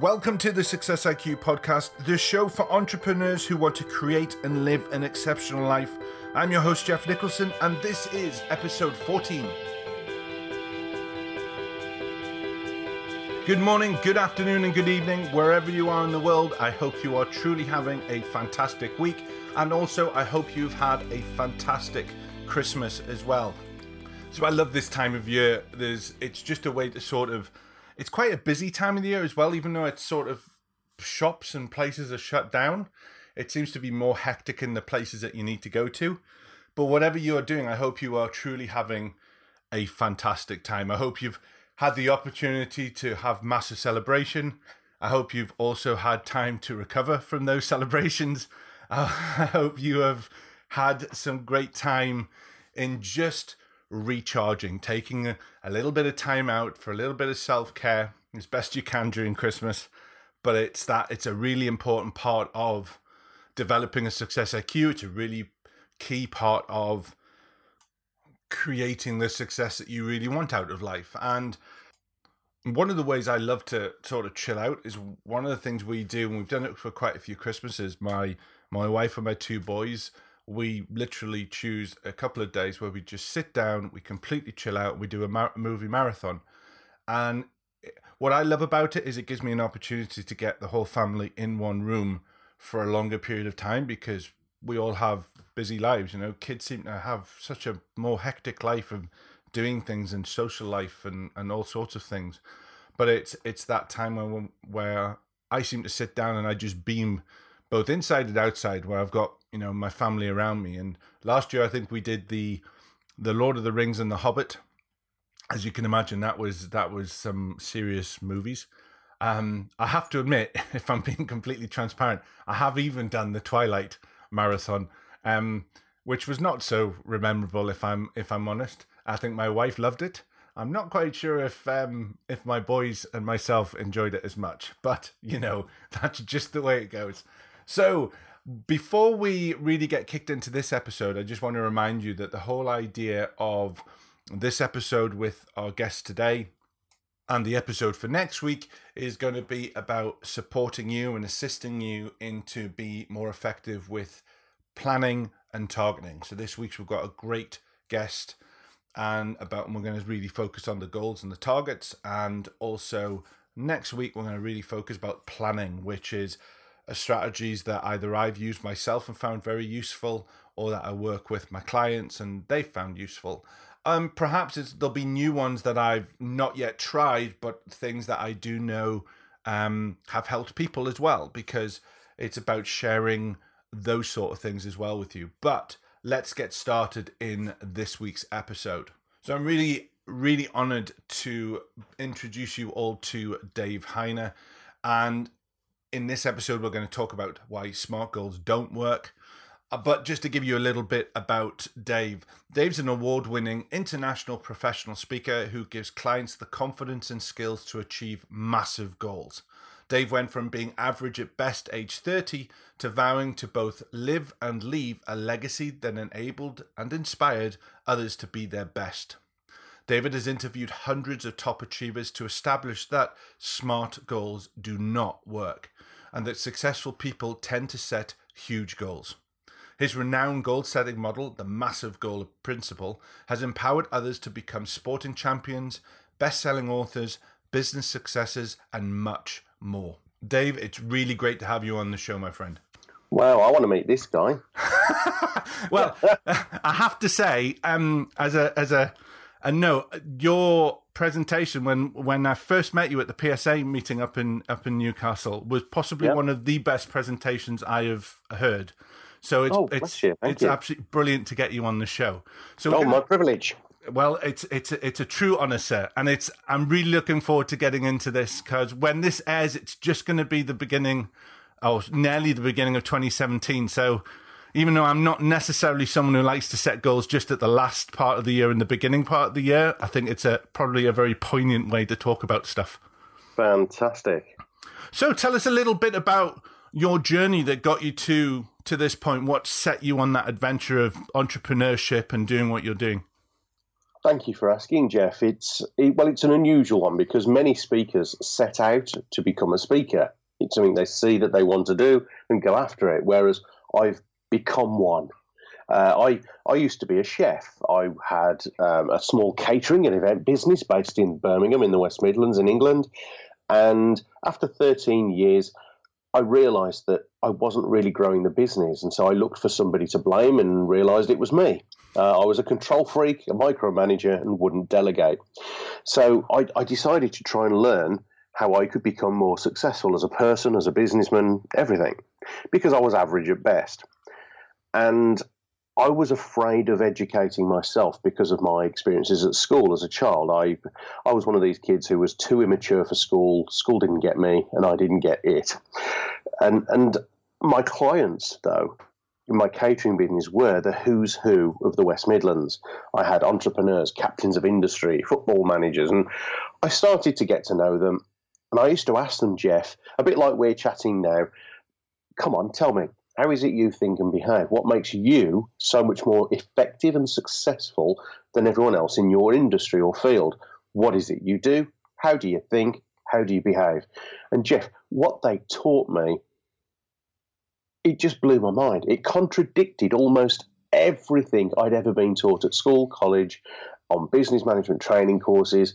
Welcome to the Success IQ podcast, the show for entrepreneurs who want to create and live an exceptional life. I'm your host, Geoff Nicholson, and this is episode 14. Good morning, good afternoon, and good evening, wherever you are in the world. I hope you are truly having a fantastic week, and also I hope you've had a fantastic Christmas as well. So I love this time of year. There's, it's just a way to sort of it's quite a busy time of the year as well, even though it's sort of shops and places are shut down. It seems to be more hectic in the places that you need to go to. But whatever you are doing, I hope you are truly having a fantastic time. I hope you've had the opportunity to have massive celebration. I hope you've also had time to recover from those celebrations. Uh, I hope you have had some great time in just recharging, taking a, a little bit of time out for a little bit of self care as best you can during Christmas. But it's that it's a really important part of developing a success IQ. It's a really key part of creating the success that you really want out of life. And one of the ways I love to sort of chill out is one of the things we do, and we've done it for quite a few Christmases. My my wife and my two boys we literally choose a couple of days where we just sit down, we completely chill out, we do a mar- movie marathon. And what I love about it is it gives me an opportunity to get the whole family in one room for a longer period of time because we all have busy lives. You know, kids seem to have such a more hectic life of doing things and social life and, and all sorts of things. But it's it's that time where where I seem to sit down and I just beam both inside and outside where I've got you know my family around me. And last year I think we did the the Lord of the Rings and the Hobbit. As you can imagine, that was that was some serious movies. Um, I have to admit, if I'm being completely transparent, I have even done the Twilight marathon, um, which was not so memorable. If I'm if I'm honest, I think my wife loved it. I'm not quite sure if um, if my boys and myself enjoyed it as much, but you know that's just the way it goes. So, before we really get kicked into this episode, I just want to remind you that the whole idea of this episode with our guest today and the episode for next week is going to be about supporting you and assisting you into be more effective with planning and targeting. So this week we've got a great guest and about and we're going to really focus on the goals and the targets and also next week we're going to really focus about planning which is strategies that either I've used myself and found very useful, or that I work with my clients and they've found useful. Um, perhaps there'll be new ones that I've not yet tried, but things that I do know um, have helped people as well, because it's about sharing those sort of things as well with you. But let's get started in this week's episode. So I'm really, really honored to introduce you all to Dave Hyner. And in this episode, we're going to talk about why SMART goals don't work. Uh, but just to give you a little bit about Dave, Dave's an award winning international professional speaker who gives clients the confidence and skills to achieve massive goals. Dave went from being average at best age 30 to vowing to both live and leave a legacy that enabled and inspired others to be their best. David has interviewed hundreds of top achievers to establish that SMART goals do not work and that successful people tend to set huge goals. His renowned goal setting model, the massive goal principle, has empowered others to become sporting champions, best selling authors, business successes, and much more. Dave, it's really great to have you on the show, my friend. Wow, I want to meet this guy. well, I have to say, um, as a as a and no, your presentation when when I first met you at the PSA meeting up in up in Newcastle was possibly yep. one of the best presentations I have heard. So it's oh, it's it's you. absolutely brilliant to get you on the show. So oh, my privilege. Well, it's it's it's a true honor, sir, and it's I'm really looking forward to getting into this because when this airs, it's just going to be the beginning, or nearly the beginning of 2017. So even though I'm not necessarily someone who likes to set goals just at the last part of the year and the beginning part of the year, I think it's a probably a very poignant way to talk about stuff. Fantastic. So tell us a little bit about your journey that got you to to this point. What set you on that adventure of entrepreneurship and doing what you're doing? Thank you for asking, Geoff. It's it, well, it's an unusual one because many speakers set out to become a speaker. It's something they see that they want to do and go after it. Whereas I've become one. Uh, I I used to be a chef. I had um, a small catering and event business based in Birmingham in the West Midlands in England, and after 13 years, I realised that I wasn't really growing the business, and so I looked for somebody to blame and realised it was me. Uh, I was a control freak, a micromanager, and wouldn't delegate. So I, I decided to try and learn how I could become more successful as a person, as a businessman, everything, because I was average at best. And I was afraid of educating myself because of my experiences at school as a child. I, I was one of these kids who was too immature for school. School didn't get me, and I didn't get it. And and my clients, though, in my catering business were the who's who of the West Midlands. I had entrepreneurs, captains of industry, football managers, and I started to get to know them. And I used to ask them, Geoff, a bit like we're chatting now, come on, tell me, how is it you think and behave? What makes you so much more effective and successful than everyone else in your industry or field? What is it you do? How do you think? How do you behave? And Geoff, what they taught me it just blew my mind. It contradicted almost everything I'd ever been taught at school, college, on business management training courses.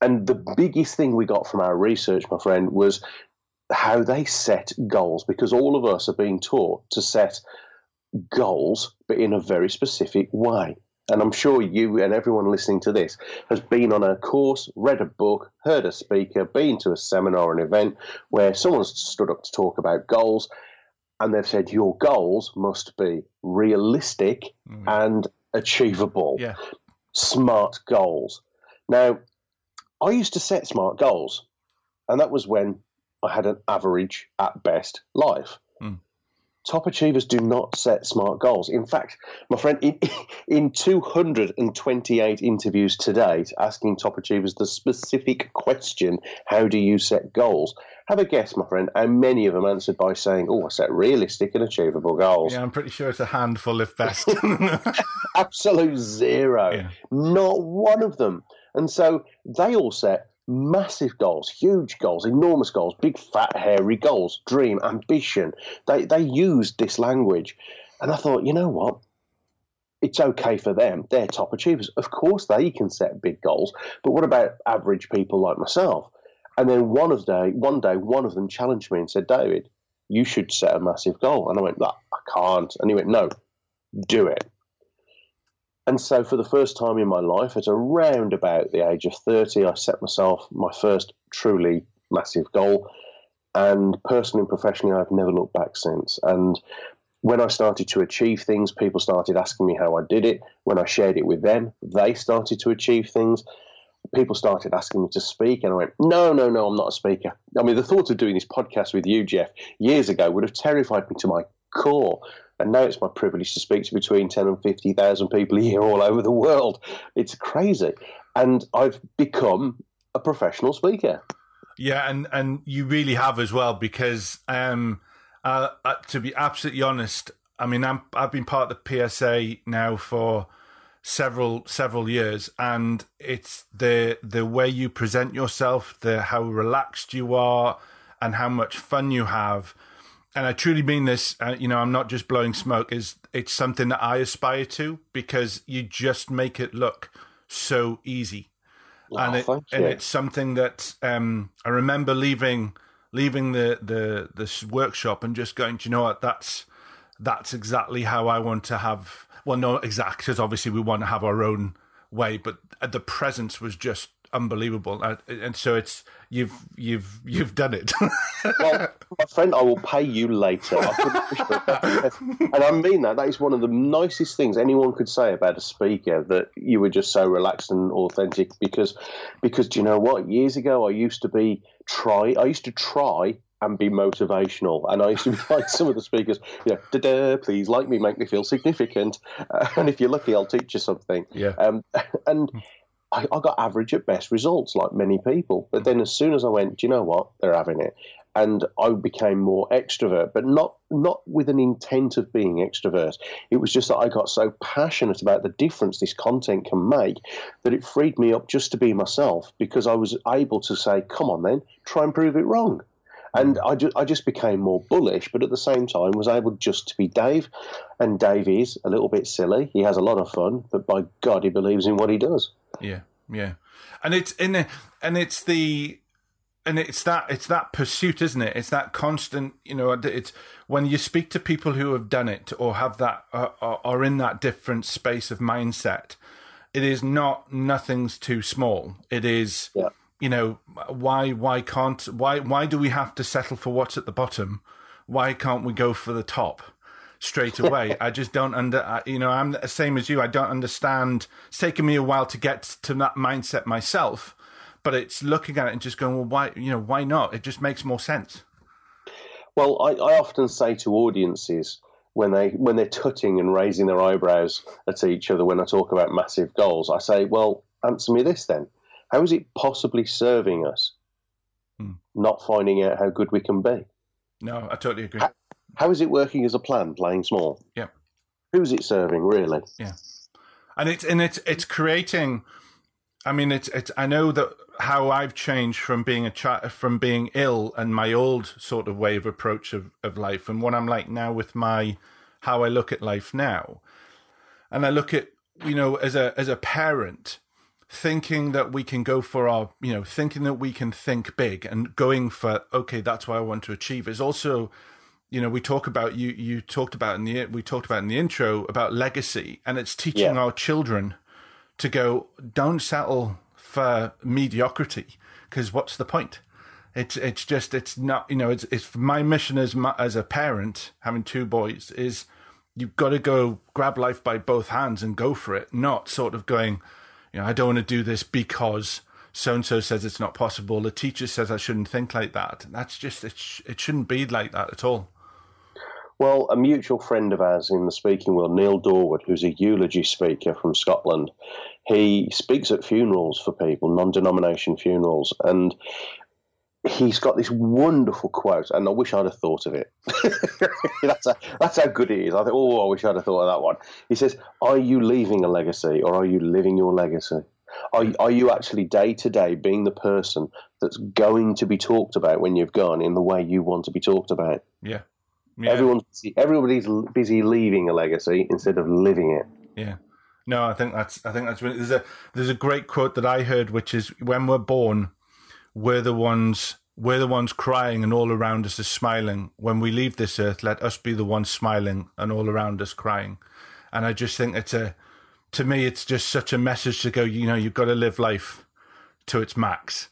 And the biggest thing we got from our research, my friend, was how they set goals because all of us are being taught to set goals, but in a very specific way. And I'm sure you and everyone listening to this has been on a course, read a book, heard a speaker, been to a seminar or an event where someone's stood up to talk about goals and they've said your goals must be realistic mm. and achievable. Yeah. Smart goals. Now, I used to set smart goals, and that was when I had an average at best life. Mm. Top achievers do not set smart goals. In fact, my friend, in, in 228 interviews to date, asking top achievers the specific question, How do you set goals? Have a guess, my friend, and many of them answered by saying, Oh, I set realistic and achievable goals? Yeah, I'm pretty sure it's a handful if best. Absolute zero. Yeah. Not one of them. And so they all set massive goals, huge goals, enormous goals, big, fat, hairy goals, dream, ambition. They, they used this language. And I thought, you know what? It's okay for them. They're top achievers. Of course, they can set big goals. But what about average people like myself? And then one of day, one day, one of them challenged me and said, "David, you should set a massive goal." And I went, "I can't." And he went, "No, do it." And so, for the first time in my life, at around about the age of 30, I set myself my first truly massive goal. And personally and professionally, I've never looked back since. And when I started to achieve things, people started asking me how I did it. When I shared it with them, they started to achieve things people started asking me to speak, and I went, no, no, no, I'm not a speaker. I mean, the thought of doing this podcast with you, Geoff, years ago would have terrified me to my core. And now it's my privilege to speak to between 10 and 50,000 people a year all over the world. It's crazy. And I've become a professional speaker. Yeah, and, and you really have as well, because um, uh, uh, to be absolutely honest, I mean, I'm, I've been part of the PSA now for several several years and it's the the way you present yourself the how relaxed you are and how much fun you have and i truly mean this uh, you know i'm not just blowing smoke is it's something that i aspire to because you just make it look so easy. Oh, and it, and it's something that um, i remember leaving leaving the the this workshop and just going do you know what? That's that's exactly how i want to have well, not exact because obviously we want to have our own way, but the presence was just unbelievable, uh, and so it's you've you've you've done it. well, my friend, I will pay you later. I and I mean that. That is one of the nicest things anyone could say about a speaker that you were just so relaxed and authentic. Because, because do you know what? Years ago, I used to be try. I used to try and be motivational. And I used to be like some of the speakers, you know, da please like me, make me feel significant. Uh, and if you're lucky, I'll teach you something. Yeah. Um, and I, I, got average at best results, like many people. But then as soon as I went, do you know what? They're having it. and I became more extrovert, but not not with an intent of being extrovert. It was just that I got so passionate about the difference this content can make that it freed me up just to be myself because I was able to say, "Come on, then, try and prove it wrong." And mm. I, ju- I just became more bullish, but at the same time was able just to be Dave. And Dave is a little bit silly. He has a lot of fun, but by God, he believes in what he does. Yeah, yeah, and it's in the, and it's the and it's that it's that pursuit, isn't it? It's that constant, you know. It's when you speak to people who have done it or have that uh, are in that different space of mindset. It is not nothing's too small. It is, Yeah. you know, why why can't why why do we have to settle for what's at the bottom? Why can't we go for the top straight away? I just don't under. I- You know, I'm the same as you. I don't understand. It's taken me a while to get to that mindset myself but it's looking at it and just going, well, why, you know, why not? It just makes more sense. Well, I, I often say to audiences when they when they're tutting and raising their eyebrows at each other when I talk about massive goals, I say, well, answer me this then: How is it possibly serving us? Hmm. Not finding out how good we can be. No, I totally agree. Ha- How is it working as a plan, playing small? Yeah. Who's it serving, really? Yeah. And it's and it's it's creating. I mean, it's it's. I know that how I've changed from being a child, from being ill, and my old sort of way of approach of of life, and what I'm like now with my how I look at life now, and I look at you know as a as a parent thinking that we can go for our you know thinking that we can think big and going for okay that's what i want to achieve is also you know we talk about you you talked about in the we talked about in the intro about legacy and it's teaching Yeah. our children to go don't settle for mediocrity because what's the point? It's it's just it's not you know it's it's my mission as my, as a parent having two boys is you've got to go grab life by both hands and go for it not sort of going you know I don't want to do this because so and so says it's not possible. The teacher says I shouldn't think like that. That's just it, sh- it shouldn't be like that at all Well, a mutual friend of ours in the speaking world, Neil Dorwood, who's a eulogy speaker from Scotland, he speaks at funerals for people, non denomination funerals, and he's got this wonderful quote, and I wish I'd have thought of it. that's, a, that's how good it is. I think, oh, I wish I'd have thought of that one. He says, Are you leaving a legacy or are you living your legacy? Are, are you actually day to day being the person that's going to be talked about when you've gone in the way you want to be talked about? yeah yeah Everyone's busy, everybody's busy leaving a legacy instead of living it. Yeah. No, I think that's I think that's really there's a there's a great quote that I heard which is when we're born, we're the ones we're the ones crying and all around us is smiling. When we leave this earth, let us be the ones smiling and all around us crying. And I just think it's a to me it's just such a message to go, you know, you've got to live life to its max.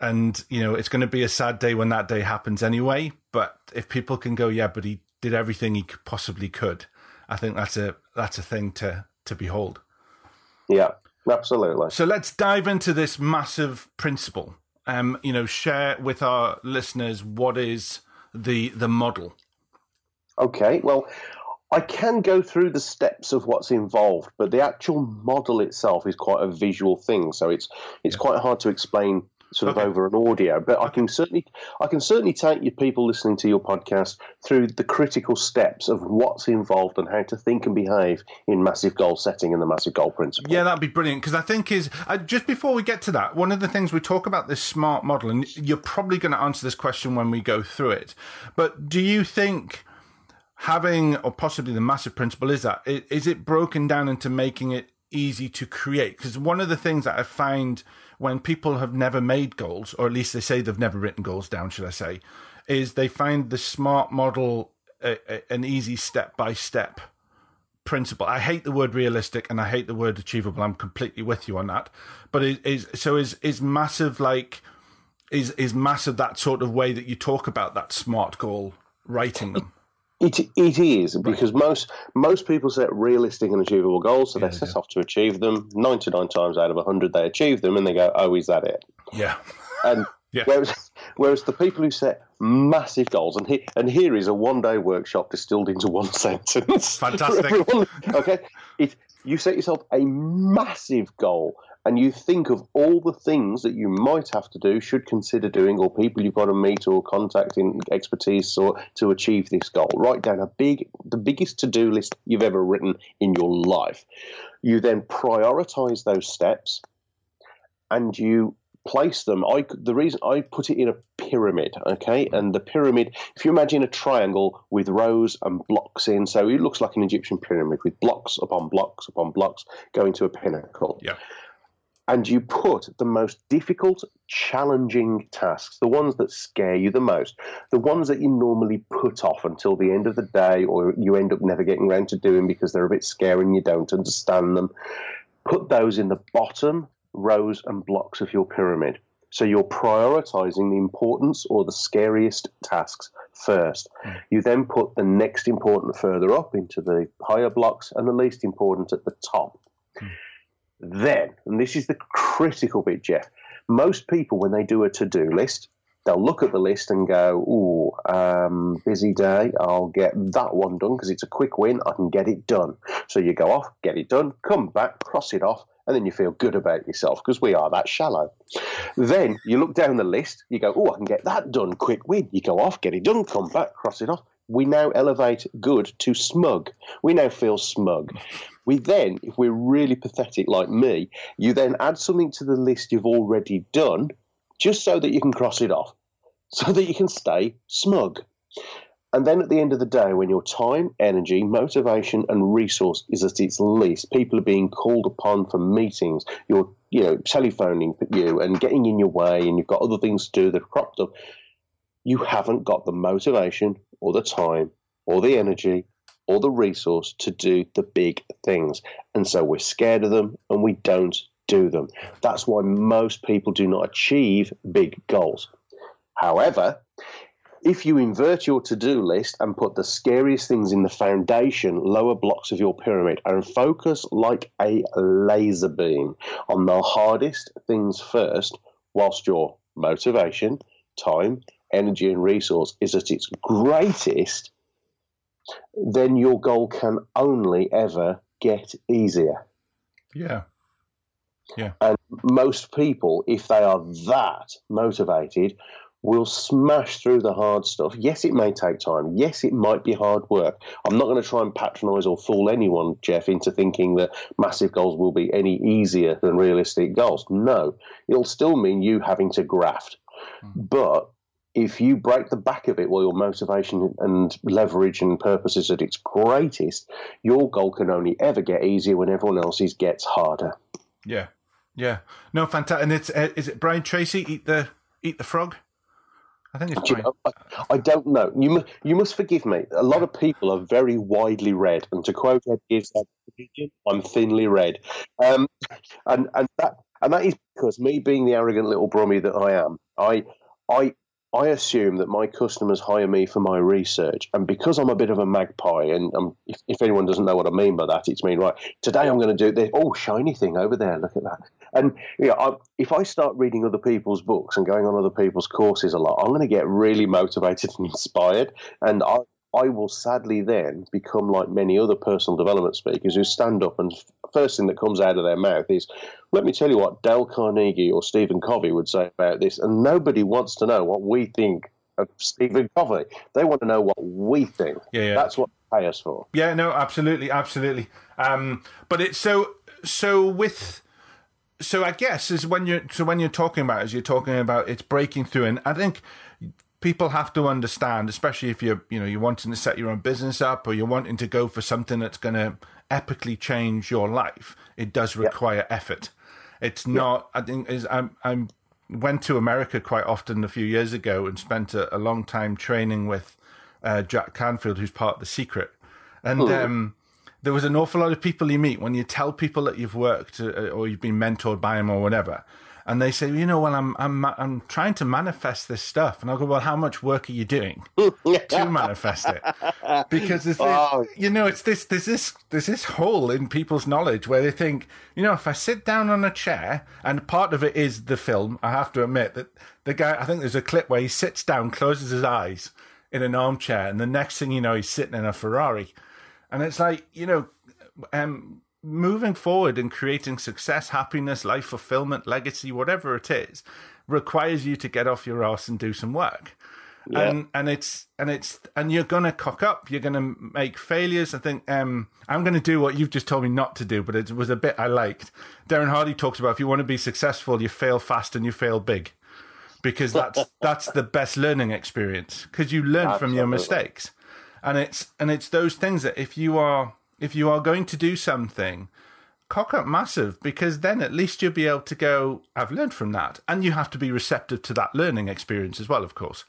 And, you know, it's going to be a sad day when that day happens anyway. But if people can go, yeah, but he did everything he could- possibly could, I think that's a that's a thing to to behold. Yeah, absolutely. So let's dive into this massive principle. Um, you know, share with our listeners what is the the model. Okay, well, I can go through the steps of what's involved, but the actual model itself is quite a visual thing, so it's it's quite hard to explain sort of Okay. over an audio. But I can certainly I can certainly take you people listening to your podcast through the critical steps of what's involved and how to think and behave in massive goal setting and the massive goal principle. Yeah, that'd be brilliant because I think is uh, just before we get to that, one of the things we talk about this smart model, and you're probably going to answer this question when we go through it. But do you think having, or possibly the massive principle, is that, is it broken down into making it easy to create? Because one of the things that I find when people have never made goals, or at least they say they've never written goals down, should I say, is they find the smart model a, a, an easy step by step principle. I hate the word realistic and I hate the word achievable. I'm completely with you on that. But is, is so is is massive like is is massive that sort of way that you talk about that smart goal writing them. It it is because most most people set realistic and achievable goals, so Yeah, they set off to achieve them. Ninety nine times out of hundred, they achieve them, and they go, "Oh, is that it?" Yeah. And Yeah. whereas whereas the people who set massive goals, and here and here is a one day workshop distilled into one sentence. Fantastic. everyone. okay, it you set yourself a massive goal and you think of all the things that you might have to do, should consider doing, or people you've got to meet or contacting expertise or to achieve this goal. Write down a big, the biggest to-do list you've ever written in your life. You then prioritize those steps, and you place them. I the reason I put it in a pyramid, okay, and the pyramid. If you imagine a triangle with rows and blocks in, so it looks like an Egyptian pyramid with blocks upon blocks upon blocks going to a pinnacle. Yeah. And you put the most difficult, challenging tasks, the ones that scare you the most, the ones that you normally put off until the end of the day, or you end up never getting around to doing because they're a bit scary and you don't understand them. Put those in the bottom rows and blocks of your pyramid. So you're prioritizing the importance or the scariest tasks first. Mm. You then put the next important further up into the higher blocks and the least important at the top. Mm. Then, and this is the critical bit, Geoff, most people, when they do a to do list, they'll look at the list and go, "Ooh, um, busy day. I'll get that one done because it's a quick win. I can get it done." So you go off, get it done, come back, cross it off, and then you feel good about yourself because we are that shallow. Then you look down the list, you go, "Oh, I can get that done. Quick win." You go off, get it done, come back, cross it off. We now elevate good to smug. We now feel smug. We then, if we're really pathetic like me, you then add something to the list you've already done just so that you can cross it off, so that you can stay smug. And then at the end of the day, when your time, energy, motivation, and resource is at its least, people are being called upon for meetings, you're you know, telephoning you and getting in your way, and you've got other things to do that have cropped up, you haven't got the motivation or the time or the energy or the resource to do the big things. And so we're scared of them and we don't do them. That's why most people do not achieve big goals. However, if you invert your to do list and put the scariest things in the foundation, lower blocks of your pyramid, and focus like a laser beam on the hardest things first, whilst your motivation, time, energy, and resource is at its greatest, then your goal can only ever get easier. Yeah. Yeah. And most people, if they are that motivated, will smash through the hard stuff. Yes, it may take time. Yes, it might be hard work. I'm not going to try and patronize or fool anyone, Geoff, into thinking that massive goals will be any easier than realistic goals. No, it'll still mean you having to graft. Mm. But if you break the back of it while your motivation and leverage and purpose is at its greatest, your goal can only ever get easier when everyone else's gets harder. Yeah, yeah, no, fantastic. And it's uh, is it Brian Tracy eat the eat the frog? I think it's Brian. You know, I, I, don't know. You must you must forgive me. A lot of people are very widely read, and to quote Ed Gibbs, I'm thinly read, um, and and that and that is because me being the arrogant little brummy that I am, I I I assume that my customers hire me for my research, and because I'm a bit of a magpie, and um, if, if, anyone doesn't know what I mean by that, it's mean right. Today I'm going to do this. Oh, shiny thing over there! Look at that. And I, if I start reading other people's books and going on other people's courses a lot, I'm going to get really motivated and inspired, and I I will sadly then become like many other personal development speakers who stand up and first thing that comes out of their mouth is, let me tell you what Dale Carnegie or Stephen Covey would say about this. And nobody wants to know what we think of Stephen Covey. They want to know what we think. Yeah, yeah. That's what they pay us for. Yeah, no, absolutely, absolutely. Um, but it's so, so with, so I guess is when you're, so when you're talking about, as you're talking about it's breaking through. And I think, people have to understand, especially if you're, you know, you're wanting to set your own business up or you're wanting to go for something that's going to epically change your life. It does require effort. It's not. I think is I'm I'm went to America quite often a few years ago and spent a, a long time training with uh, Jack Canfield, who's part of the Secret, and. Hmm. Um, there was an awful lot of people you meet when you tell people that you've worked uh, or you've been mentored by them or whatever and they say, you know, well, I'm I'm I'm trying to manifest this stuff, and I go, well, how much work are you doing to manifest it? Because this, oh. you know, it's this there's this there's this hole in people's knowledge where they think, you know, if I sit down on a chair, and part of it is the film, I have to admit that the guy, I think there's a clip where he sits down, closes his eyes in an armchair, and the next thing you know, he's sitting in a Ferrari, and it's like, you know, um moving forward and creating success, happiness, life fulfillment, legacy, whatever it is, requires you to get off your ass and do some work. Yeah. And and it's and it's and you're gonna cock up. You're gonna make failures. I think um, I'm gonna do what you've just told me not to do, but it was a bit I liked. Darren Hardy talks about if you want to be successful, you fail fast and you fail big, because that's that's the best learning experience because you learn Absolutely. from your mistakes, and it's and it's those things that if you are if you are going to do something, cock up massive because then at least you'll be able to go, I've learned from that. And you have to be receptive to that learning experience as well, of course.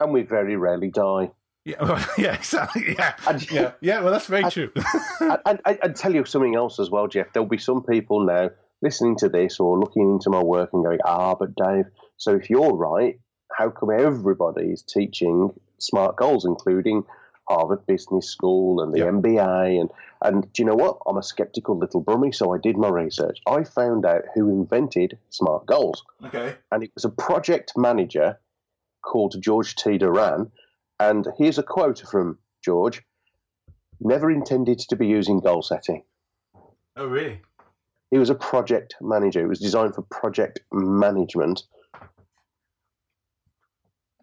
And we very rarely die. Yeah, well, yeah, exactly. Yeah, and, yeah, yeah. Well, that's very and, true. and, and, and tell you something else as well, Geoff. There'll be some people now listening to this or looking into my work and going, "Ah, but Dave, so if you're right, how come everybody is teaching smart goals, including Harvard Business School and the yep. MBA. And, and do you know what? I'm a skeptical little brummy, so I did my research. I found out who invented smart goals. Okay. And it was a project manager called George T. Doran. And here's a quote from George never intended to be using goal setting. Oh, really? He was a project manager. It was designed for project management.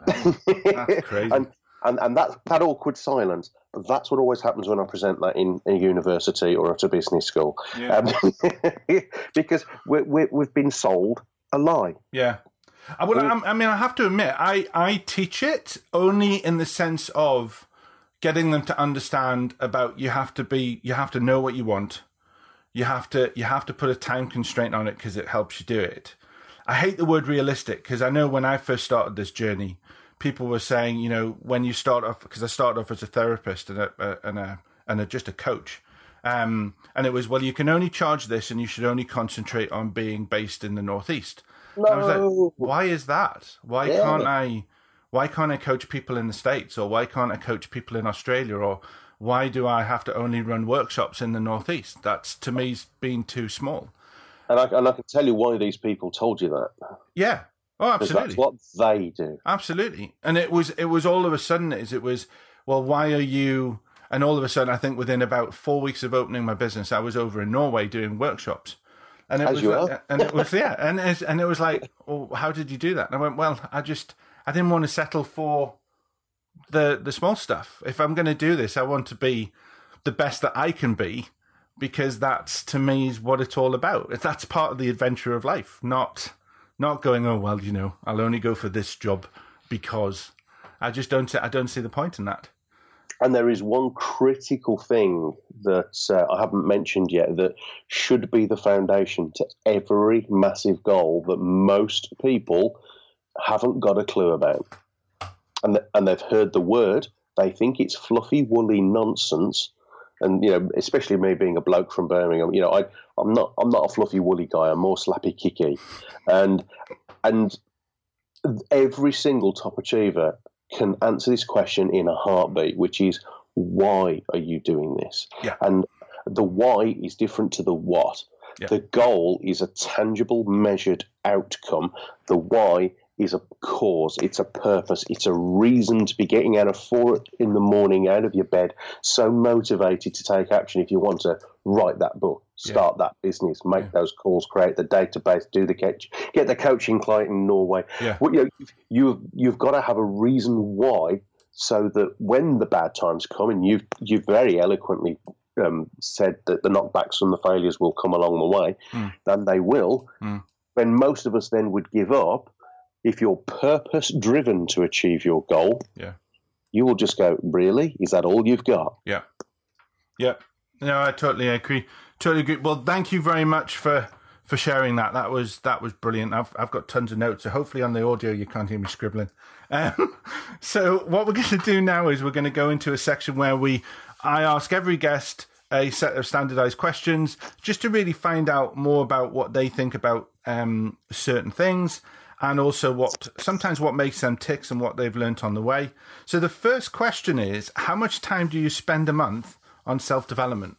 That's crazy. and, and and that that awkward silence that's what always happens when I present that in a university or at a business school. Yeah. um, because we we've been sold a lie. Yeah. Uh, well I, I mean I have to admit I I teach it only in the sense of getting them to understand about you have to be you have to know what you want. You have to you have to put a time constraint on it because it helps you do it. I hate the word realistic because I know when I first started this journey people were saying, you know, when you start off, because I started off as a therapist and a, and a, and a, just a coach. Um, and it was, well, you can only charge this and you should only concentrate on being based in the Northeast. No. I was like, why is that? Why yeah. can't I, why can't I coach people in the States or why can't I coach people in Australia or why do I have to only run workshops in the Northeast? That's to me been too small. And I, and I can tell you why these people told you that. Yeah, Oh, absolutely. That's what they do. Absolutely. And it was it was all of a sudden is it was well, why are you? And all of a sudden, I think within about four weeks of opening my business, I was over in Norway doing workshops. And it As was, and it was yeah, and it, and it was like, well, how did you do that? And I went, well, I just I didn't want to settle for the the small stuff. If I'm going to do this, I want to be the best that I can be because that's to me is what it's all about. That's part of the adventure of life, not not going, oh well, you know, I'll only go for this job because I just don't. I don't see the point in that. And there is one critical thing that uh, I haven't mentioned yet that should be the foundation to every massive goal that most people haven't got a clue about. And, th- and they've heard the word, they think it's fluffy, woolly nonsense, and you know, especially me being a bloke from Birmingham, you know, I I'm not I'm not a fluffy woolly guy. I'm more slappy kicky, and and every single top achiever can answer this question in a heartbeat, which is why are you doing this? Yeah. And the why is different to the what. Yeah. The goal is a tangible, measured outcome. The why is a cause, it's a purpose, it's a reason to be getting out of four in the morning out of your bed, so motivated to take action if you want to write that book, start yeah. that business, make yeah. those calls, create the database, do the catch, get the coaching client in Norway. Yeah. Well, you know, you've you've got to have a reason why, so that when the bad times come, and you've you've very eloquently um, said that the knockbacks and the failures will come along the way, mm. then they will. Mm. When most of us then would give up, if you're purpose driven to achieve your goal, yeah, you will just go, really? Is that all you've got? Yeah, yeah. No, I totally agree. Totally agree. Well, thank you very much for for sharing that. That was that was brilliant. I've I've got tons of notes, so hopefully on the audio you can't hear me scribbling. Um, so what we're going to do now is we're going to go into a section where we I ask every guest a set of standardized questions just to really find out more about what they think about um, certain things and also what sometimes what makes them ticks and what they've learnt on the way. So the first question is how much time do you spend a month on self development?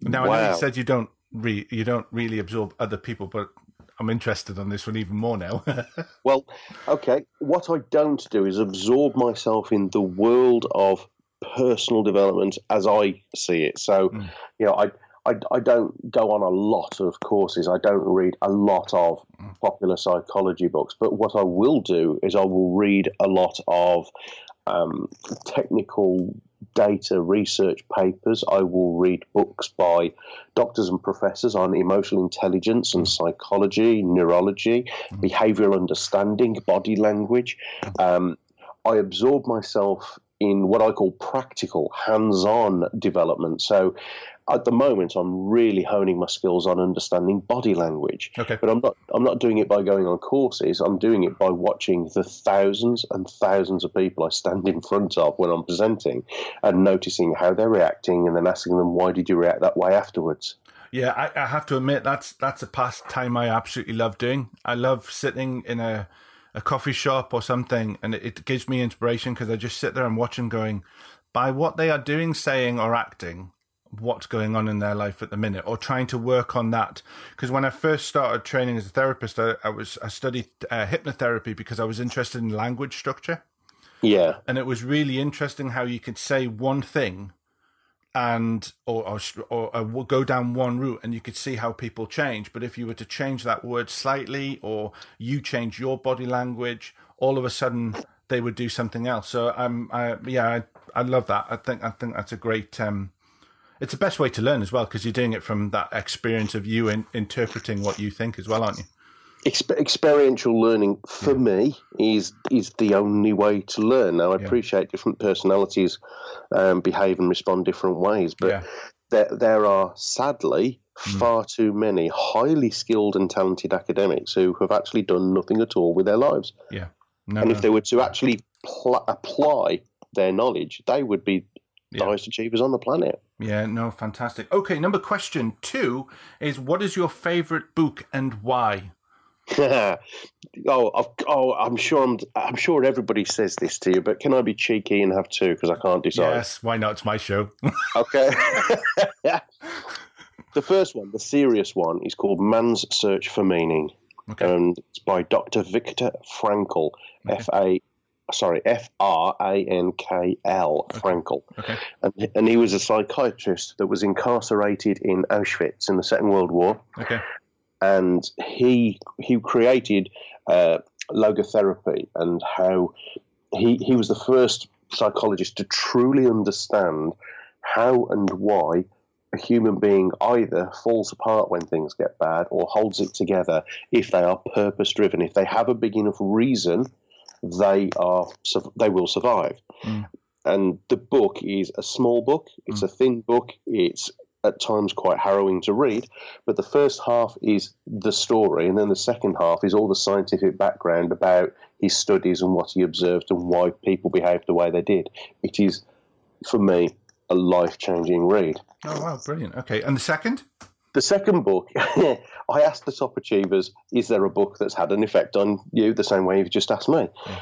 Now wow. I know you said you don't re- you don't really absorb other people, but I'm interested on this one even more now. well, okay. What I don't do is absorb myself in the world of personal development as I see it. So, mm. you know, I, I, I don't go on a lot of courses. I don't read a lot of. Popular psychology books. But what I will do is I will read a lot of um, technical data research papers. I will read books by doctors and professors on emotional intelligence and psychology, neurology, behavioral understanding, body language. Um, I absorb myself in what I call practical, hands on development. So at the moment I'm really honing my skills on understanding body language. Okay. But I'm not I'm not doing it by going on courses. I'm doing it by watching the thousands and thousands of people I stand in front of when I'm presenting and noticing how they're reacting and then asking them why did you react that way afterwards. Yeah, I, I have to admit that's that's a pastime I absolutely love doing. I love sitting in a a coffee shop or something and it, it gives me inspiration because I just sit there and watch them going by what they are doing, saying, or acting what's going on in their life at the minute or trying to work on that. Because when i first started training as a therapist i, I was i studied uh, hypnotherapy because i was interested in language structure. Yeah. And it was really interesting how you could say one thing and or, or or, or go down one route and you could see how people change. But if you were to change that word slightly or you change your body language all of a sudden they would do something else. So i'm I, yeah I, I love that. I think i think that's a great um it's the best way to learn as well because you're doing it from that experience of you in, interpreting what you think as well, aren't you? Exper- experiential learning for yeah. me is is the only way to learn. Now I yeah. appreciate different personalities um, behave and respond different ways, but yeah. there there are sadly mm. far too many highly skilled and talented academics who have actually done nothing at all with their lives. Yeah, no, and no. if they were to actually pl- apply their knowledge, they would be the highest achievers on the planet. Yeah, no, fantastic. Okay, number question two is what is your favorite book and why? oh, I've, oh, I'm sure I'm, I'm sure everybody says this to you, but can I be cheeky and have two because I can't decide? Yes, why not? It's my show. okay. the first one, the serious one, is called Man's Search for Meaning. Okay. And it's by Dr. Viktor Frankl. F A sorry, F R A N K L, Frankl. Okay. And, and he was a psychiatrist that was incarcerated in Auschwitz in the Second World War. Okay. And he he created uh, logotherapy and how he he was the first psychologist to truly understand how and why a human being either falls apart when things get bad or holds it together if they are purpose driven. If they have a big enough reason they are they will survive. Mm. And the book is a small book. It's mm. a thin book. It's at times quite harrowing to read, but the first half is the story, and then the second half is all the scientific background about his studies and what he observed and why people behaved the way they did. It is, for me, a life changing read. Oh, wow, brilliant. Okay, and the second? The second book, I asked the top achievers, is there a book that's had an effect on you the same way you've just asked me? Yeah.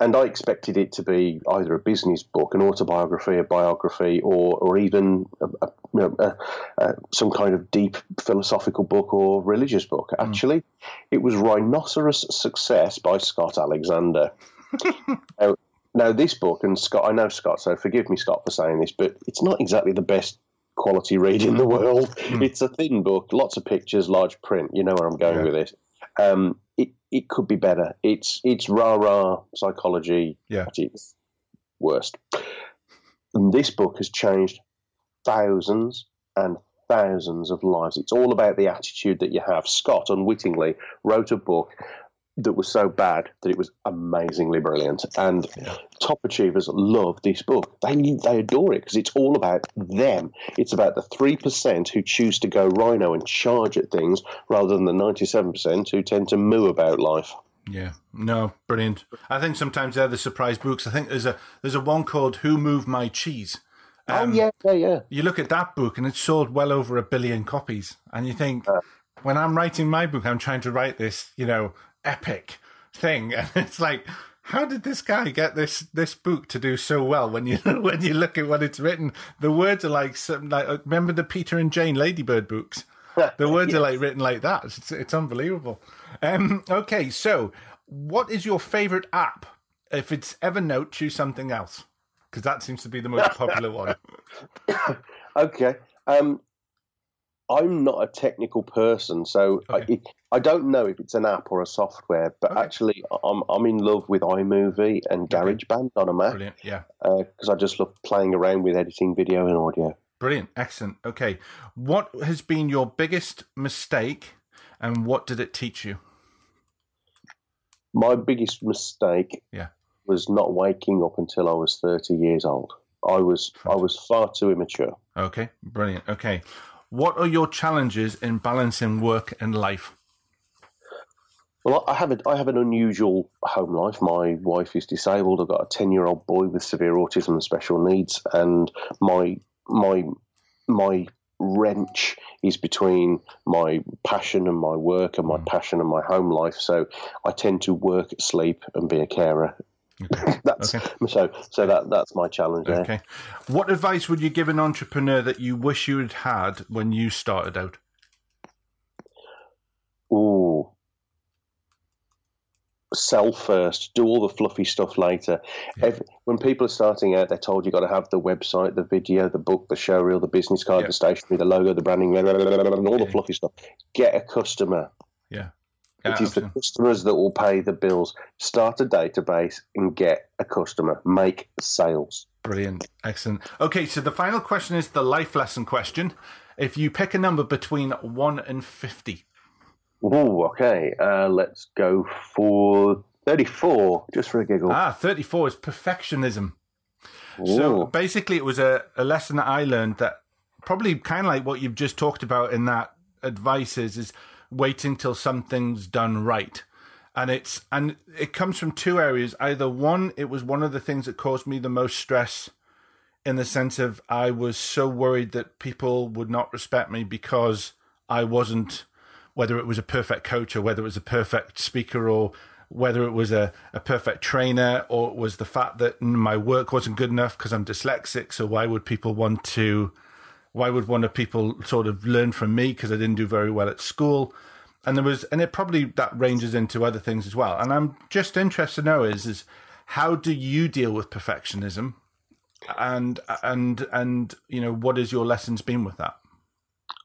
And I expected it to be either a business book, an autobiography, a biography, or, or even a, a, a, some kind of deep philosophical book or religious book. Mm. Actually, it was Rhinoceros Success by Scott Alexander. now, now, this book, and Scott, I know Scott, so forgive me, Scott, for saying this, but it's not exactly the best quality read in the world. Mm. It's a thin book, lots of pictures, large print. You know where I'm going yeah. with this. Um, it it could be better. It's it's rah rah psychology. Yeah, it's worst. And this book has changed thousands and thousands of lives. It's all about the attitude that you have. Scott unwittingly wrote a book that was so bad that it was amazingly brilliant. And yeah. top achievers love this book. They they adore it because it's all about them. It's about the three percent who choose to go rhino and charge at things rather than the ninety-seven percent who tend to moo about life. Yeah, no, brilliant. I think sometimes they're the surprise books. I think there's a there's a one called "Who Moved My Cheese." Oh, um, oh yeah, yeah, yeah. You look at that book and it's sold well over a billion copies, and you think. Uh, when I'm writing my book, I'm trying to write this, you know, epic thing, and it's like, how did this guy get this this book to do so well? When you when you look at what it's written, the words are like some like uh, remember the Peter and Jane Ladybird books. The words yes. are like written like that. It's, it's unbelievable. Um, okay, so what is your favorite app? If it's Evernote, choose something else. Because that seems to be the most popular one. okay. Um, I'm not a technical person, so Okay. I, I don't know if it's an app or a software. But Okay. actually, I'm I'm in love with iMovie and GarageBand on a Mac Brilliant. Yeah. Uh, because I just love playing around with editing video and audio. Brilliant. Excellent. Okay. What has been your biggest mistake and what did it teach you? My biggest mistake Yeah. was not waking up until I was 30 years old. I was I was far too immature. Okay. Brilliant. Okay. What are your challenges in balancing work and life? Well, I have a, I have an unusual home life. My wife is disabled. I've got a ten year old boy with severe autism and special needs, and my my my wrench is between my passion and my work, and my Mm. passion and my home life. So I tend to work, sleep, and be a carer. that's Okay. so so that that's my challenge there. Okay. What advice would you give an entrepreneur that you wish you had had when you started out? Ooh. Sell first, do all the fluffy stuff later. Yeah. Every, when people are starting out, they're told you've got to have the website, the video, the book, the show reel, the business card, Yeah. the stationery, the logo, the branding, blah, blah, blah, and all the fluffy stuff. Get a customer. Yeah. It is the customers that will pay the bills. Start a database and get a customer. Make sales. Brilliant. Excellent. Okay, so the final question is the life lesson question. If you pick a number between 1 and 50, Ooh, okay. Uh, let's go for 34, just for a giggle. ah, 34 is perfectionism. So basically, it was a, a lesson that I learned that probably kind of like what you've just talked about in that advice is, is waiting till something's done right. And it's and it comes from two areas. Either one, it was one of the things that caused me the most stress in the sense of I was so worried that people would not respect me because I wasn't whether it was a perfect coach or whether it was a perfect speaker or whether it was a, a perfect trainer or it was the fact that my work wasn't good enough because I'm dyslexic. So why would people want to, why would one of people sort of learn from me because I didn't do very well at school? And there was, and it probably that ranges into other things as well. And I'm just interested to know is, is how do you deal with perfectionism? And, and, and, you know, what has your lessons been with that?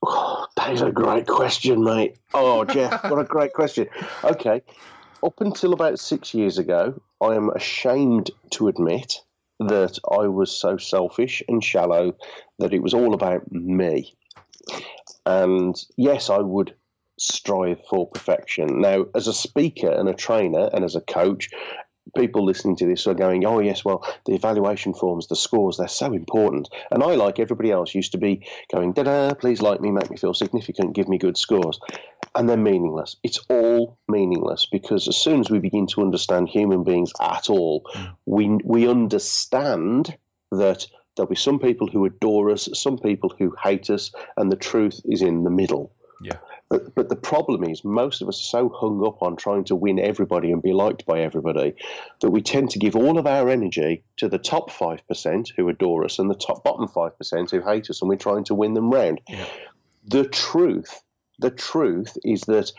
Oh, that is a great question, mate. Oh, Geoff, what a great question. Okay. Up until about six years ago, I am ashamed to admit that I was so selfish and shallow that it was all about me. And yes, I would strive for perfection. Now, as a speaker and a trainer and as a coach, people listening to this are going, oh, yes, well, the evaluation forms, the scores, they're so important. And I, like everybody else, used to be going, da da, please like me, make me feel significant, give me good scores. And they're meaningless. It's all meaningless because as soon as we begin to understand human beings at all, we, we understand that there'll be some people who adore us, some people who hate us, and the truth is in the middle. Yeah. But, but the problem is, most of us are so hung up on trying to win everybody and be liked by everybody that we tend to give all of our energy to the top 5% who adore us and the top bottom 5% who hate us, and we're trying to win them round. Yeah. The truth, the truth is that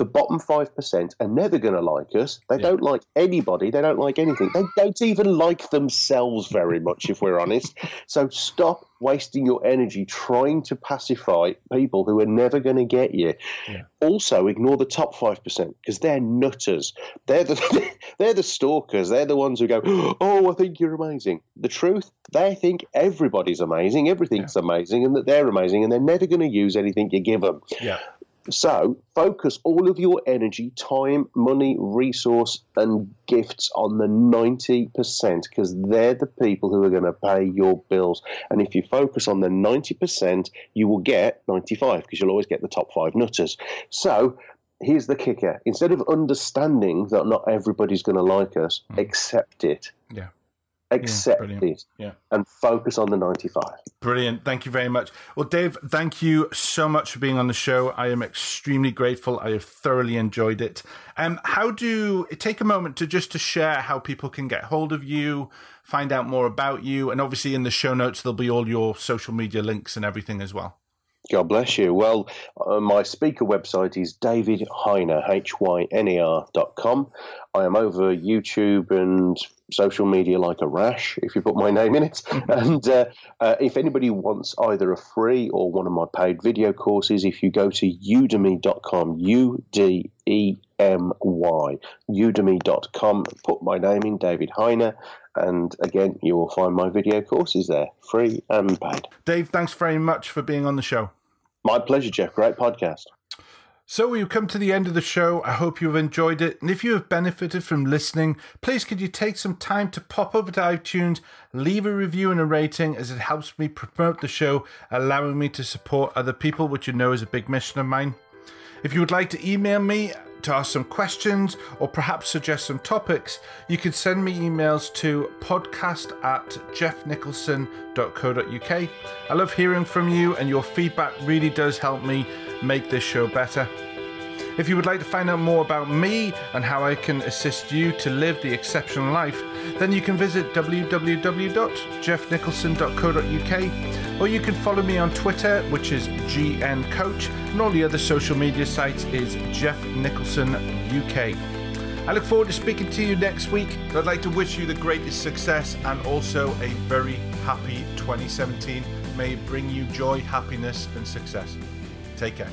the bottom 5% are never going to like us. They Yeah. don't like anybody. They don't like anything. They don't even like themselves very much, if we're honest. So stop wasting your energy trying to pacify people who are never going to get you. Yeah. Also, ignore the top 5% because they're nutters. They're the, they're the stalkers. They're the ones who go, Oh, I think you're amazing. The truth, they think everybody's amazing, everything's amazing, and that they're amazing, and they're never going to use anything you give them. Yeah. So focus all of your energy, time, money, resource, and gifts on the 90% because they're the people who are going to pay your bills. And if you focus on the 90%, you will get 95 because you'll always get the top five nutters. So here's the kicker instead of understanding that not everybody's going to like us, hmm. accept it. Yeah. Accept it Yeah. and focus on the 95. Brilliant. Thank you very much. Well, Dave, thank you so much for being on the show. I am extremely grateful. I have thoroughly enjoyed it. Um, how do take a moment to just to share how people can get hold of you, find out more about you, and obviously in the show notes there'll be all your social media links and everything as well. God bless you. Well, uh, my speaker website is davidhyner, H-Y-N-E-R dot com. I am over YouTube and social media like a rash if you put my name in it. Mm-hmm. and uh, uh, if anybody wants either a free or one of my paid video courses, if you go to udemy.com, U D E M Y, udemy.com, put my name in, David Hyner. And again, you will find my video courses there, free and paid. Dave, thanks very much for being on the show. My pleasure, Geoff. Great podcast. So we've come to the end of the show. I hope you've enjoyed it. And if you have benefited from listening, please could you take some time to pop over to iTunes, leave a review and a rating as it helps me promote the show, allowing me to support other people, which you know is a big mission of mine. If you would like to email me to ask some questions or perhaps suggest some topics, you can send me emails to podcast at geoffnicholson.co.uk. I love hearing from you, and your feedback really does help me make this show better. If you would like to find out more about me and how I can assist you to live the exceptional life, then you can visit www.geoffnicholson.co.uk or you can follow me on Twitter, which is GNCoach, and all the other social media sites is Geoff Nicholson UK. I look forward to speaking to you next week. I'd like to wish you the greatest success and also a very happy 2017. May it bring you joy, happiness, and success. Take care.